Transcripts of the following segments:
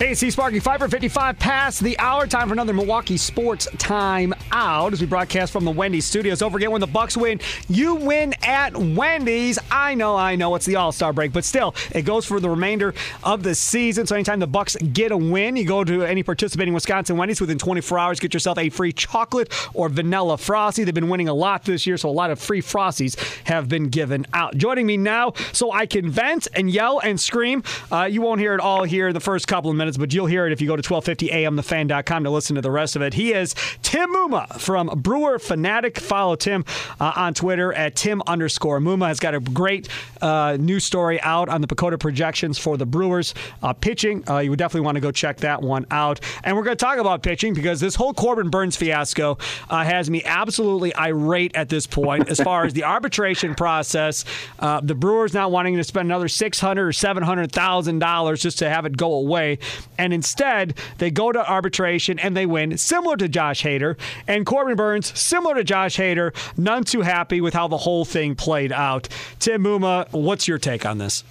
Hey, it's Sparky, 5 for 55 past the hour. Time for another Milwaukee Sports Time Out as we broadcast from the Wendy's studios. Don't forget when the Bucks win, you win at Wendy's. I know, I know, it's the All-Star break, but still, it goes for the remainder of the season. So anytime the Bucks get a win, you go to any participating Wisconsin Wendy's within 24 hours, get yourself a free chocolate or vanilla frosty. They've been winning a lot this year, so a lot of free frosties have been given out. Joining me now, so I can vent and yell and scream. Uh, you won't hear it all here in the first couple of minutes minutes, but you'll hear it if you go to 1250amthefan.com to listen to the rest of it. He is Tim Muma from Brewer Fanatic. Follow Tim uh, on Twitter at Tim underscore Muma. Has got a great uh, story out on the PECOTA projections for the Brewers uh, pitching. Uh, you would definitely want to go check that one out. And we're going to talk about pitching because this whole Corbin Burnes fiasco uh, has me absolutely irate at this point as far as the arbitration process. Uh, the Brewers not wanting to spend another six hundred or seven hundred thousand dollars just to have it go away and instead they go to arbitration and they win, similar to Josh Hader. And Corbin Burnes, similar to Josh Hader, none too happy with how the whole thing played out. Tim Muma, what's your take on this?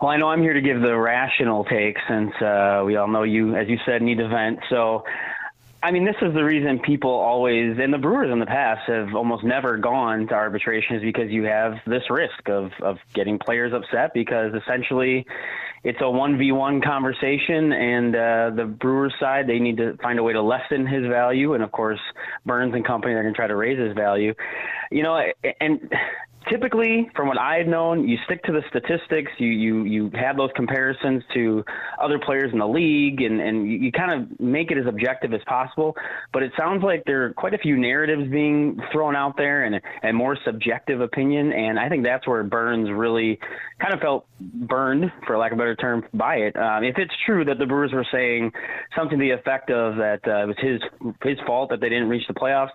Well, I know I'm here to give the rational take since uh, we all know you, as you said, need to vent. So I mean, this is the reason people always, and the Brewers in the past have almost never gone to arbitration, is because you have this risk of of getting players upset because essentially it's a one v one conversation, and uh, the Brewers side they need to find a way to lessen his value, and of course Burnes and company are going to try to raise his value. You know, and typically, from what I've known, you stick to the statistics. You you you have those comparisons to other players in the league, and and you, kind of make it as objective as possible. But it sounds like there are quite a few narratives being thrown out there, and and more subjective opinion. And I think that's where Burnes really kind of felt burned, for lack of a better term, by it. Um, if it's true that the Brewers were saying something to the effect of that uh, it was his his fault that they didn't reach the playoffs,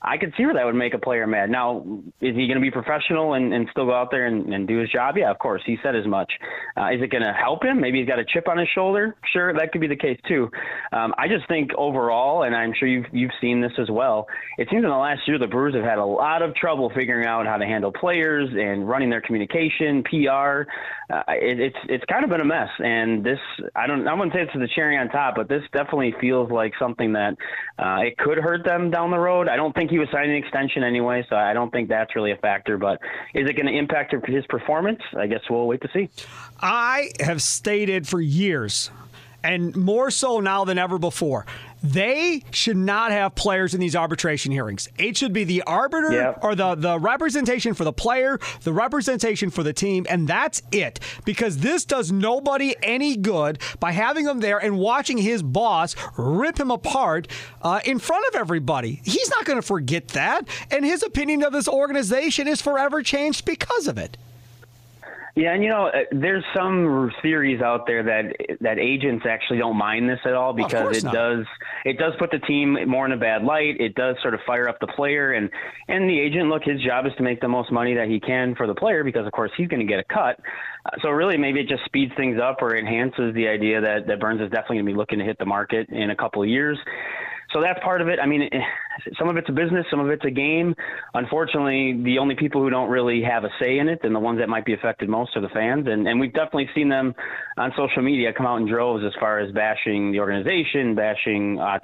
I could see where that would make a player mad. Now, is he going to be professional and, and still go out there and, and do his job? Yeah, of course. He said as much. Uh, is it going to help him? Maybe he's got a chip on his shoulder. Sure, that could be the case too. Um, I just think overall, and I'm sure you've you've seen this as well. It seems in the last year the Brewers have had a lot of trouble figuring out how to handle players and running their communication, PR. Uh, it, it's it's kind of been a mess. And this, I don't, I wouldn't say it's the cherry on top, but this definitely feels like something that uh, it could hurt them down the road. I don't think he was signing an extension anyway, so I don't think that's really a factor. But is it going to impact his performance? I guess we'll wait to see. I have stated for years and more so now than ever before. They should not have players in these arbitration hearings. It should be the arbiter yep. or the, the representation for the player, the representation for the team, and that's it. Because this does nobody any good by having him there and watching his boss rip him apart uh, in front of everybody. He's not going to forget that, and his opinion of this organization is forever changed because of it. Yeah, and you know, uh, there's some theories out there that that agents actually don't mind this at all because it not. does it does put the team more in a bad light. It does sort of fire up the player and and the agent. Look, his job is to make the most money that he can for the player because of course he's going to get a cut. Uh, so really, maybe it just speeds things up or enhances the idea that that Burnes is definitely going to be looking to hit the market in a couple of years so that's part of it. I mean, some of it's a business, some of it's a game. Unfortunately, the only people who don't really have a say in it and the ones that might be affected most are the fans. And, and we've definitely seen them on social media come out in droves as far as bashing the organization, bashing uh.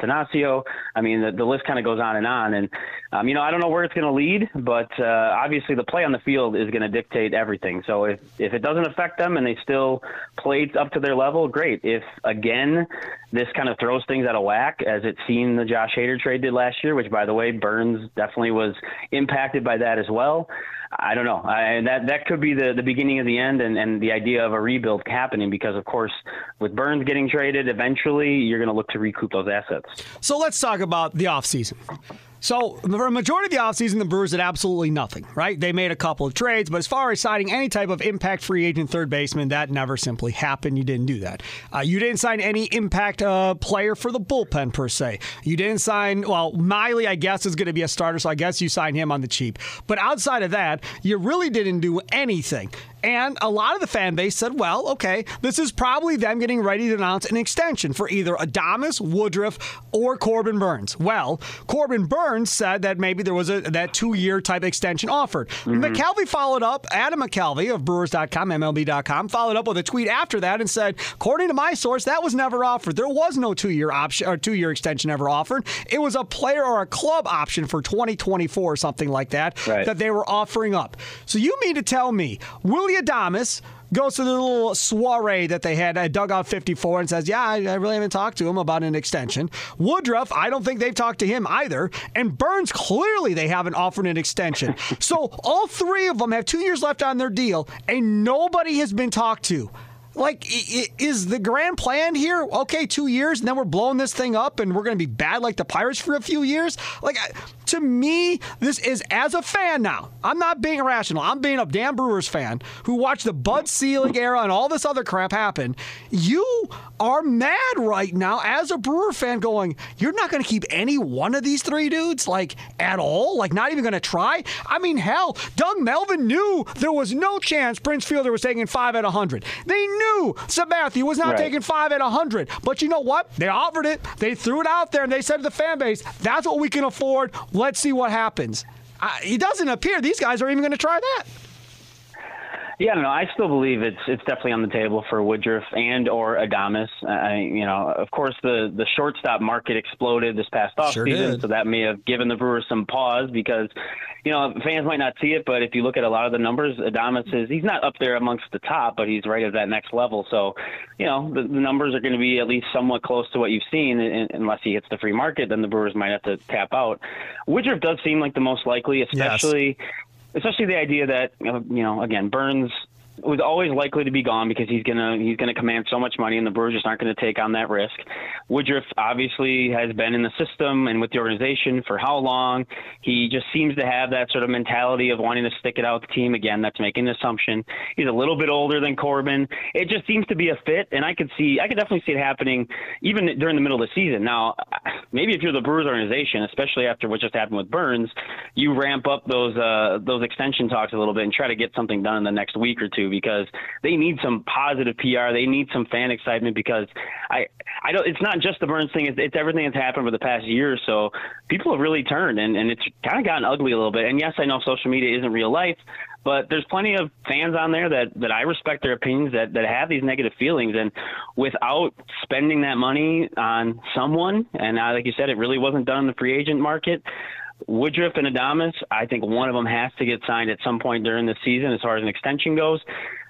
I mean, the, the list kind of goes on and on. And, um, you know, I don't know where it's going to lead, but uh, obviously the play on the field is going to dictate everything. So if, if it doesn't affect them and they still play up to their level, great. If, again, this kind of throws things out of whack, as it seemed the Josh Hader trade did last year, which, by the way, Burnes definitely was impacted by that as well. I don't know. I, that that could be the, the beginning of the end, and, and the idea of a rebuild happening because, of course, with Burnes getting traded, eventually you're going to look to recoup those assets. So let's talk about the offseason. So for a majority of the offseason, the Brewers did absolutely nothing, right? They made a couple of trades, but as far as signing any type of impact free agent third baseman, that never simply happened. You didn't do that. Uh, you didn't sign any impact uh, player for the bullpen per se. You didn't sign. Well, Miley, I guess, is going to be a starter, so I guess you sign him on the cheap. But outside of that, you really didn't do anything. And a lot of the fan base said, well, okay, this is probably them getting ready to announce an extension for either Adames, Woodruff, or Corbin Burnes. Well, Corbin Burnes said that maybe there was a that two year type extension offered. Mm-hmm. McCalvy followed up, Adam McCalvy of Brewers.com, MLB.com, followed up with a tweet after that and said, according to my source, that was never offered. There was no two year option or two year extension ever offered. It was a player or a club option for 2024 or something like that right. that they were offering up. So you mean to tell me, William Adames goes to the little soiree that they had at Dugout 54 and says, Yeah, I, I, really haven't talked to him about an extension. Woodruff, I don't think they've talked to him either. And Burnes, clearly they haven't offered an extension. so all three of them have two years left on their deal, and nobody has been talked to. Like, is the grand plan here? Okay, two years, and then we're blowing this thing up, and we're going to be bad like the Pirates for a few years. Like, to me, this is as a fan now. I'm not being irrational. I'm being a damn Brewers fan who watched the Bud Selig era and all this other crap happen. You are mad right now as a Brewer fan, going, "You're not going to keep any one of these three dudes, like at all. Like, not even going to try." I mean, hell, Doug Melvin knew there was no chance Prince Fielder was taking five at 100. They knew knew Sabathia was not right. taking five at 100. But you know what? They offered it. They threw it out there, and they said to the fan base, that's what we can afford. Let's see what happens. Uh, it doesn't appear these guys are even going to try that. Yeah, no, I still believe it's it's definitely on the table for Woodruff and or Adames. I, you know, of course, the the shortstop market exploded this past offseason, sure so that may have given the Brewers some pause because, you know, fans might not see it, but if you look at a lot of the numbers, Adames is he's not up there amongst the top, but he's right at that next level. So, you know, the, the numbers are going to be at least somewhat close to what you've seen, and, unless he hits the free market, then the Brewers might have to tap out. Woodruff does seem like the most likely, especially. Yes especially the idea that uh, you know again Burnes was always likely to be gone because he's gonna he's gonna command so much money, and the Brewers just aren't to take on that risk. Woodruff obviously has been in the system and with the organization for how long? He just seems to have that sort of mentality of wanting to stick it out with the team. Again, that's making an assumption. He's a little bit older than Corbin. It just seems to be a fit, and I could see I could definitely see it happening even during the middle of the season. Now, maybe if you're the Brewers organization, especially after what just happened with Burnes, you ramp up those uh, those extension talks a little bit and try to get something done in the next week or two because they need some positive PR. They need some fan excitement because I I don't. It's not just the Burnes thing. It's, it's everything that's happened over the past year or so. People have really turned, and and it's kind of gotten ugly a little bit. And yes, I know social media isn't real life, but there's plenty of fans on there that, that I respect their opinions that, that have these negative feelings. And without spending that money on someone, and uh, like you said, it really wasn't done in the free agent market. Woodruff and Adames, I think one of them has to get signed at some point during the season as far as an extension goes.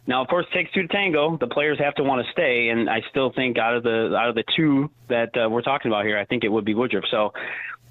Now, of course, it takes two to tango. The players have to want to stay, and I still think out of the out of the two that uh, we're talking about here, I think it would be Woodruff. So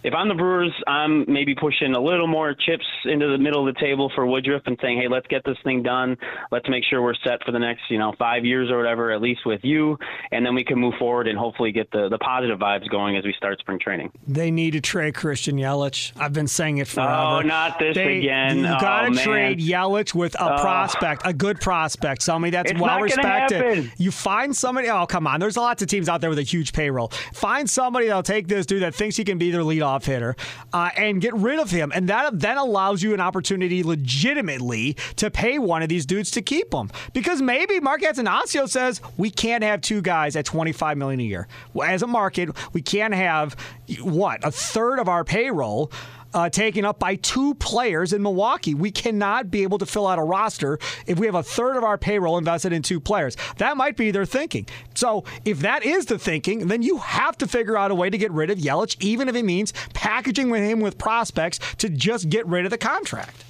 if I'm the Brewers, I'm maybe pushing a little more chips into the middle of the table for Woodruff and saying, hey, let's get this thing done. Let's make sure we're set for the next, you know, five years or whatever, at least with you. And then we can move forward and hopefully get the, the positive vibes going as we start spring training. They need to trade Christian Yelich. I've been saying it forever. Oh, not this they, again. You got to oh, trade Yelich with a oh. prospect, a good prospect, somebody that's well respected. You find somebody, oh, come on. There's lots of teams out there with a huge payroll. Find somebody that'll take this dude that thinks he can be their leadoff leadoff hitter uh, and get rid of him. And that then allows you an opportunity legitimately to pay one of these dudes to keep them. Because maybe Mark Attanasio says we can't have two guys at 25 million a year. As a market, we can't have what, a third of our payroll uh, taken up by two players in Milwaukee. We cannot be able to fill out a roster if we have a third of our payroll invested in two players. That might be their thinking. So if that is the thinking, then you have to figure out a way to get rid of Yelich, even if it means packaging him with prospects to just get rid of the contract.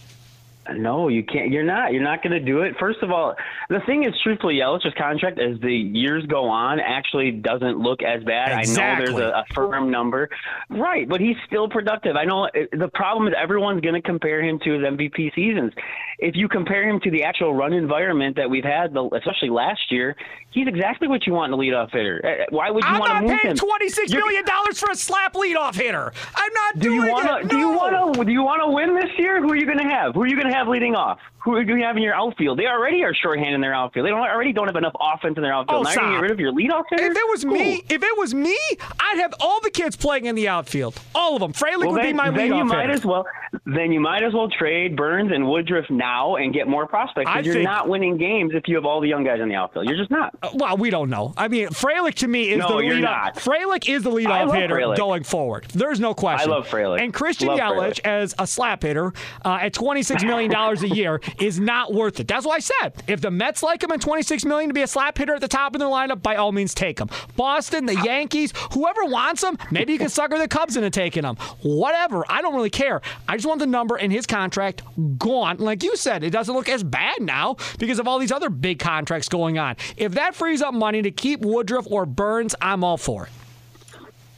No, you can't. You're not. You're not going to do it. First of all, the thing is, truthfully, Yelich's contract as the years go on actually doesn't look as bad. Exactly. I know there's a, a firm number, right? But he's still productive. I know it, the problem is everyone's going to compare him to his MVP seasons. If you compare him to the actual run environment that we've had, especially last year, he's exactly what you want in a leadoff hitter. Uh, why would you I'm want to not move paying him? twenty six million dollars for a slap leadoff hitter. I'm not Do doing you want it. to? Do you want to? Do you want to win this year? Who are you going to have? Who are you going to have leading off? Who are you have in your outfield? They already are shorthanded in their outfield. They don't already don't have enough offense in their outfield. Oh, now going to get rid of your leadoff hitter. If it was me, if it was me, I'd have all the kids playing in the outfield, all of them. Frelick well, would then, be my then leadoff you might hitter. as well. Then you might as well trade Burnes and Woodruff now and get more prospects. 'cause I you're think- not winning games if you have all the young guys in the outfield. You're just not. Uh, Well, we don't know. I mean, Frelick to me is No, the you're leadoff. not. Frelick is the leadoff hitter Frelick. going forward. There's no question. I love Frelick. And Christian Love Yelich Frelick. as a slap hitter uh, at 26 million dollars a year is not worth it. That's why I said if the Mets like him at 26 million to be a slap hitter at the top of their lineup, by all means take him. Boston, the Yankees, whoever wants him, maybe you can sucker the Cubs into taking him. Whatever. I don't really care. I just want the number in his contract gone. Like you said, it doesn't look as bad now because of all these other big contracts going on. If that frees up money to keep Woodruff or Burnes, I'm all for it.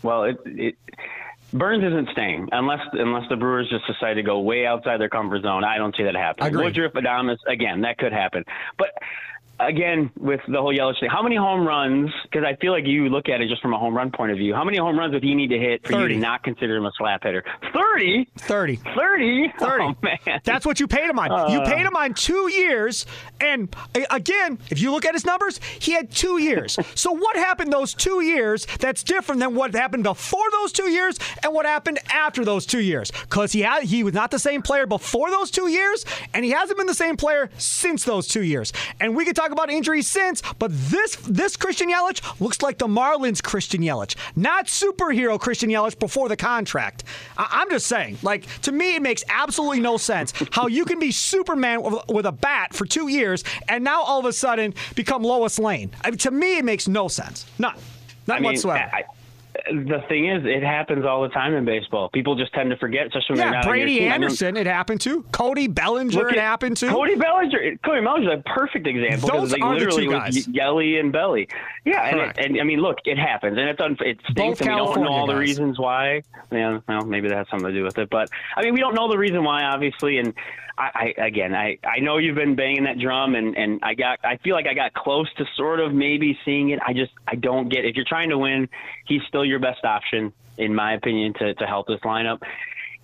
Well, it, it Burnes isn't staying unless unless the Brewers just decide to go way outside their comfort zone. I don't see that happening. Woodruff, Adames, again, that could happen. But again, with the whole Yelich thing, how many home runs? Because I feel like you look at it just from a home run point of view. How many home runs would he need to hit for you to not consider him a slap hitter? Thirty. 30. 30? 30. Oh, man. That's what you paid him on. you uh. paid him on two years. And again, if you look at his numbers, he had two years. so what happened those two years that's different than what happened before those two years and what happened after those two years? Because he had he was not the same player before those two years, and he hasn't been the same player since those two years. And we could talk about injuries since, but this this Christian Yelich looks like the Marlins Christian Yelich, not superhero Christian Yelich before the contract. I- I'm just saying, like to me, it makes absolutely no sense how you can be Superman with, with a bat for two years and now all of a sudden become Lois Lane. I mean, to me, it makes no sense. None. None I mean, whatsoever. I, the thing is, it happens all the time in baseball. People just tend to forget, especially when they're yeah, not on your Brady team. Anderson, it happened to. Cody Bellinger, it happened to. Cody Bellinger. Cody Bellinger is a perfect example. Those like, are the literally two guys. Yelly and Belly. Yeah, and, it, and I mean, look, it happens, and it's un- it Both stinks, and we don't know all the reasons why. Yeah, well, maybe that has something to do with it, but I mean, we don't know the reason why, obviously, and. I, I again, I, I know you've been banging that drum, and, and I got I feel like I got close to sort of maybe seeing it. I just I don't get if you're trying to win, he's still your best option in my opinion to to help this lineup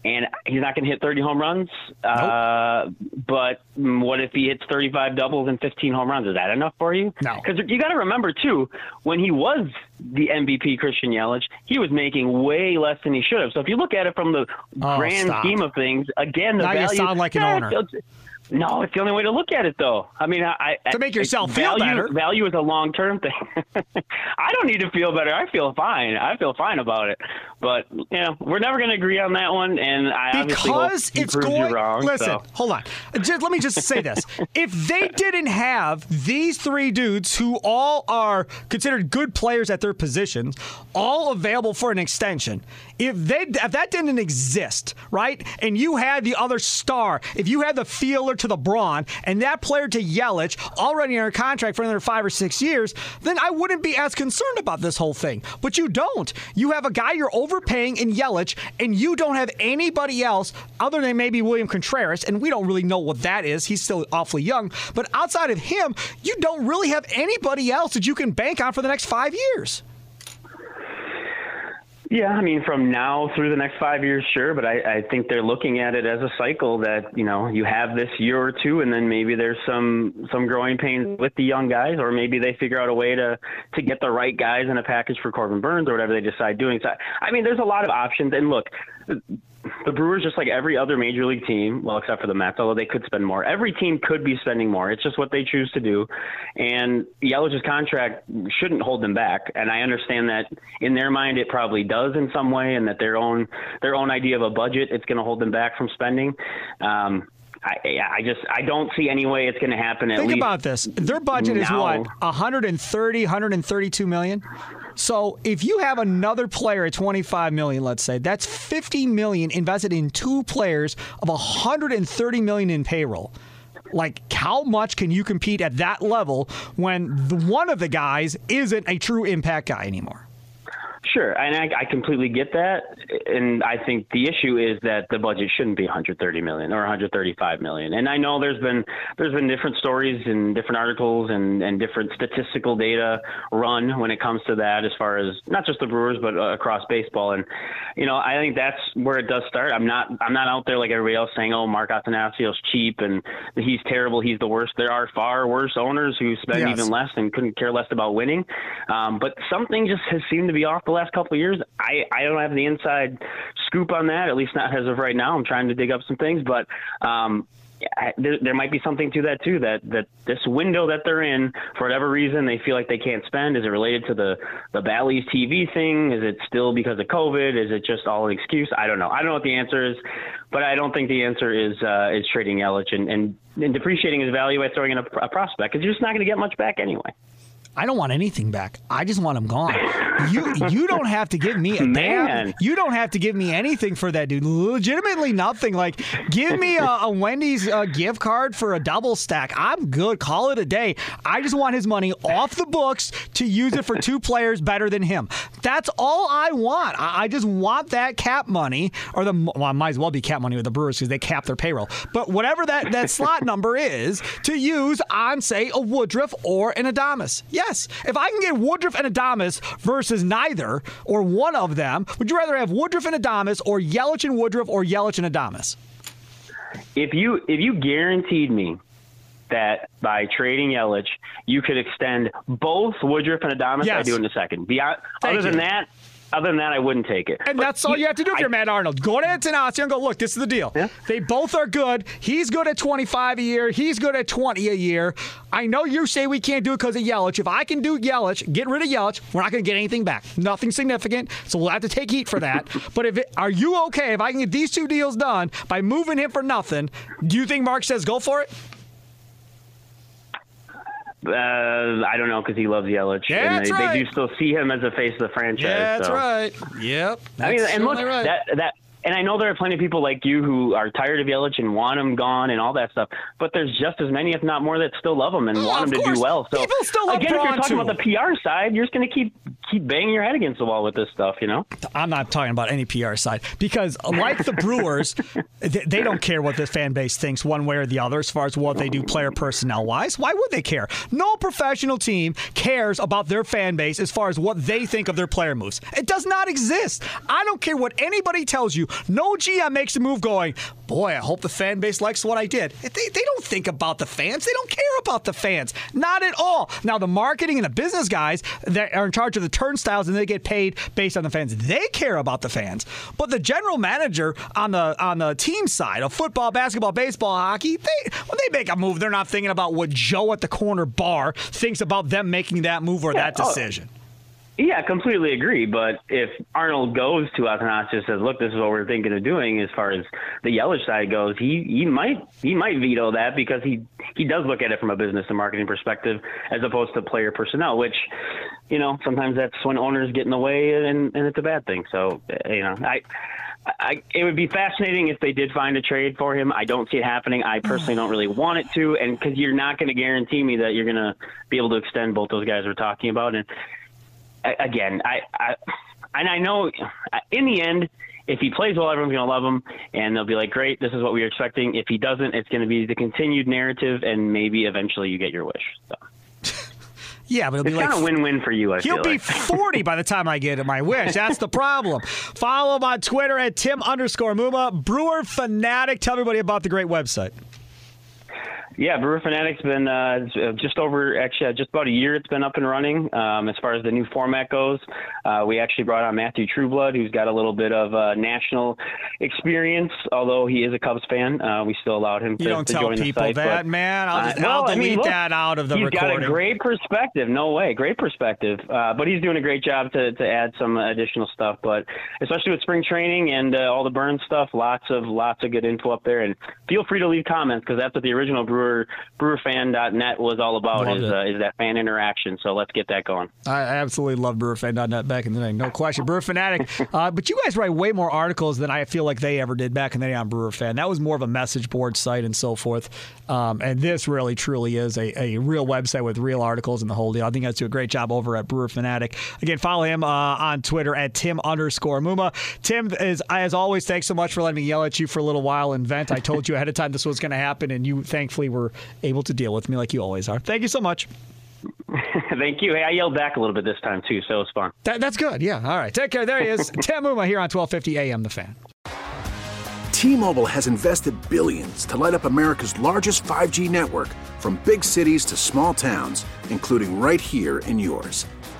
and he's not going to hit 30 home runs. Uh, but mm, what if he hits 35 doubles and 15 home runs? Is that enough for you? No. Because you got to remember too, when he was the MVP, Christian Yelich, he was making way less than he should have. So if you look at it from the Oh, grand stop. scheme of things, again, the Now you sound like an Yeah, owner. No, it's the only way to look at it, though. I mean, I, I To make yourself feel value, better. Value is a long term thing. I don't need to feel better. I feel fine. I feel fine about it. But you know, we're never going to agree on that one. And I because it's going. wrong. listen, so. hold on. Just, let me just say this: if they didn't have these three dudes who all are considered good players at their positions, all available for an extension, if they if that didn't exist, right, and you had the other star, if you had the Fielder to the Braun and that player to Yelich already under contract for another five or six years, then I wouldn't be as concerned about this whole thing. But you don't. You have a guy you're overpaying in Yelich, and you don't have anybody else other than maybe William Contreras, and we don't really know what that is. He's still awfully young. But outside of him, you don't really have anybody else that you can bank on for the next five years. Yeah, I mean, from now through the next five years, sure. But I, I think they're looking at it as a cycle that you know you have this year or two, and then maybe there's some some growing pains with the young guys, or maybe they figure out a way to to get the right guys in a package for Corbin Burnes or whatever they decide doing. So I mean, there's a lot of options. And look, the Brewers, just like every other major league team, well, except for the Mets, although they could spend more. Every team could be spending more. It's just what they choose to do. And Yelich's contract shouldn't hold them back. And I understand that in their mind, it probably does in some way, and that their own their own idea of a budget, it's going to hold them back from spending. Um, I, I just I don't see any way it's going to happen. Think about this. Their budget now. is what 130, 132 million. So if you have another player at 25 million, let's say, that's 50 million invested in two players of 130 million in payroll. Like, how much can you compete at that level when the, one of the guys isn't a true impact guy anymore? Sure, and I, I, completely get that, and I think the issue is that the budget shouldn't be 130 million or 135 million. And I know there's been there's been different stories and different articles and, and different statistical data run when it comes to that, as far as not just the Brewers but uh, across baseball. And you know, I think that's where it does start. I'm not I'm not out there like everybody else saying, oh, Mark Attanasio's cheap and he's terrible, he's the worst. There are far worse owners who spend yes. even less and couldn't care less about winning. Um, but something just has seemed to be off the last couple of years. I, I don't have the inside scoop on that, at least not as of right now. I'm trying to dig up some things, but um, there, there, might be something to that too. That that this window that they're in, for whatever reason, they feel like they can't spend. Is it related to the the Bally's TV thing? Is it still because of COVID? Is it just all an excuse? I don't know. I don't know what the answer is, but I don't think the answer is uh, is trading Yelich and, and, and depreciating his value by throwing in a, a prospect because you're just not going to get much back anyway. I don't want anything back. I just want him gone. You you don't have to give me a damn. You don't have to give me anything for that dude. Legitimately nothing. Like give me a, a Wendy's uh, gift card for a double stack. I'm good. Call it a day. I just want his money off the books to use it for two players better than him. That's all I want. I, I just want that cap money, or the well, might as well be cap money with the Brewers because they cap their payroll. But whatever that that slot number is to use on say a Woodruff or an Adames. Yeah, Yes. If I can get Woodruff and Adames versus neither or one of them, would you rather have Woodruff and Adames or Yelich and Woodruff or Yelich and Adames? If you if you guaranteed me that by trading Yelich, you could extend both Woodruff and Adames, yes. I do in a second. Beyond, other you. than that, other than that, I wouldn't take it. And but that's all you have to do if you're Matt Arnold. Go to Attanasio and go, look, this is the deal. Yeah. They both are good. He's good at 25 a year. He's good at 20 a year. I know you say we can't do it because of Yelich. If I can do Yelich, get rid of Yelich, we're not going to get anything back. Nothing significant. So we'll have to take heat for that. but if it, are you okay if I can get these two deals done by moving him for nothing? Do you think Mark says go for it? Uh, I don't know because he loves Yelich. Yeah, and they, right. they do still see him as a face of the franchise. Yeah, that's so. right. Yep. That's I mean, and look, right. that that and I know there are plenty of people like you who are tired of Yelich and want him gone and all that stuff. But there's just as many, if not more, that still love him and oh, want him course. to do well. So People still love again, if you're talking too. about the PR side, you're just going to keep keep banging your head against the wall with this stuff. You know. I'm not talking about any PR side because, like the Brewers, they, they don't care what the fan base thinks one way or the other as far as what they do player personnel wise. Why would they care? No professional team cares about their fan base as far as what they think of their player moves. It does not exist. I don't care what anybody tells you. No GM makes a move going, boy, I hope the fan base likes what I did. They, they don't think about the fans. They don't care about the fans. Not at all. Now, the marketing and the business guys that are in charge of the turnstiles and they get paid based on the fans, they care about the fans. But the general manager on the on the team side of football, basketball, baseball, hockey, they when they make a move, they're not thinking about what Joe at the corner bar thinks about them making that move or yeah, that oh, decision. Oh. Yeah, I completely agree. But if Arnold goes to Attanasio says, "Look, this is what we're thinking of doing," as far as the Yelich side goes, he he might he might veto that because he he does look at it from a business and marketing perspective as opposed to player personnel, which you know sometimes that's when owners get in the way and and it's a bad thing. So you know I. I, it would be fascinating if they did find a trade for him. I don't see it happening. I personally don't really want it to, and because you're not going to guarantee me that you're going to be able to extend both those guys we're talking about. And again, I, I and I know uh, in the end, if he plays well, everyone's going to love him, and they'll be like, "Great, this is what we were expecting." If he doesn't, it's going to be the continued narrative, and maybe eventually you get your wish. So. Yeah, but it'll it's be like kind of win-win for you. I He'll be like. 40 by the time I get my wish. That's the problem. Follow him on Twitter at Tim underscore Muma. Brewer Fanatic. Tell everybody about the great website. Yeah, Brewer Fanatic's been uh, just over, actually, uh, just about a year it's been up and running. Um, as far as the new format goes, uh, we actually brought on Matthew Trueblood, who's got a little bit of uh, national experience. Although he is a Cubs fan, uh, we still allowed him to, join the site. You don't to tell join people the site. that, but, man. I'll, just, uh, I'll well, I mean, look, that out of the he's recording. got a great perspective. No way, great perspective. Uh, but he's doing a great job to, to add some additional stuff. But especially with spring training and uh, all the burn stuff, lots of lots of good info up there. And feel free to leave comments because that's what the original Brewer BrewerFan.net was all about is uh, is that fan interaction. So let's get that going. I absolutely love BrewerFan.net back in the day. No question. Brewer Fanatic. Uh, but you guys write way more articles than I feel like they ever did back in the day on Brewer Fan. That was more of a message board site and so forth. Um, and this really, truly is a, a real website with real articles and the whole deal. I think guys do a great job over at Brewer Fanatic. Again, follow him uh, on Twitter at Tim underscore Muma. Tim, is, as always, thanks so much for letting me yell at you for a little while and vent. I told you ahead of time this was going to happen, and you thankfully were able to deal with me like you always are. Thank you so much. Thank you. Hey, I yelled back a little bit this time too, so it was fun. That, that's good. Yeah. All right. Take care. There he is. Tim Muma here on 1250 AM The Fan. T-Mobile has invested billions to light up America's largest 5G network from big cities to small towns, including right here in yours.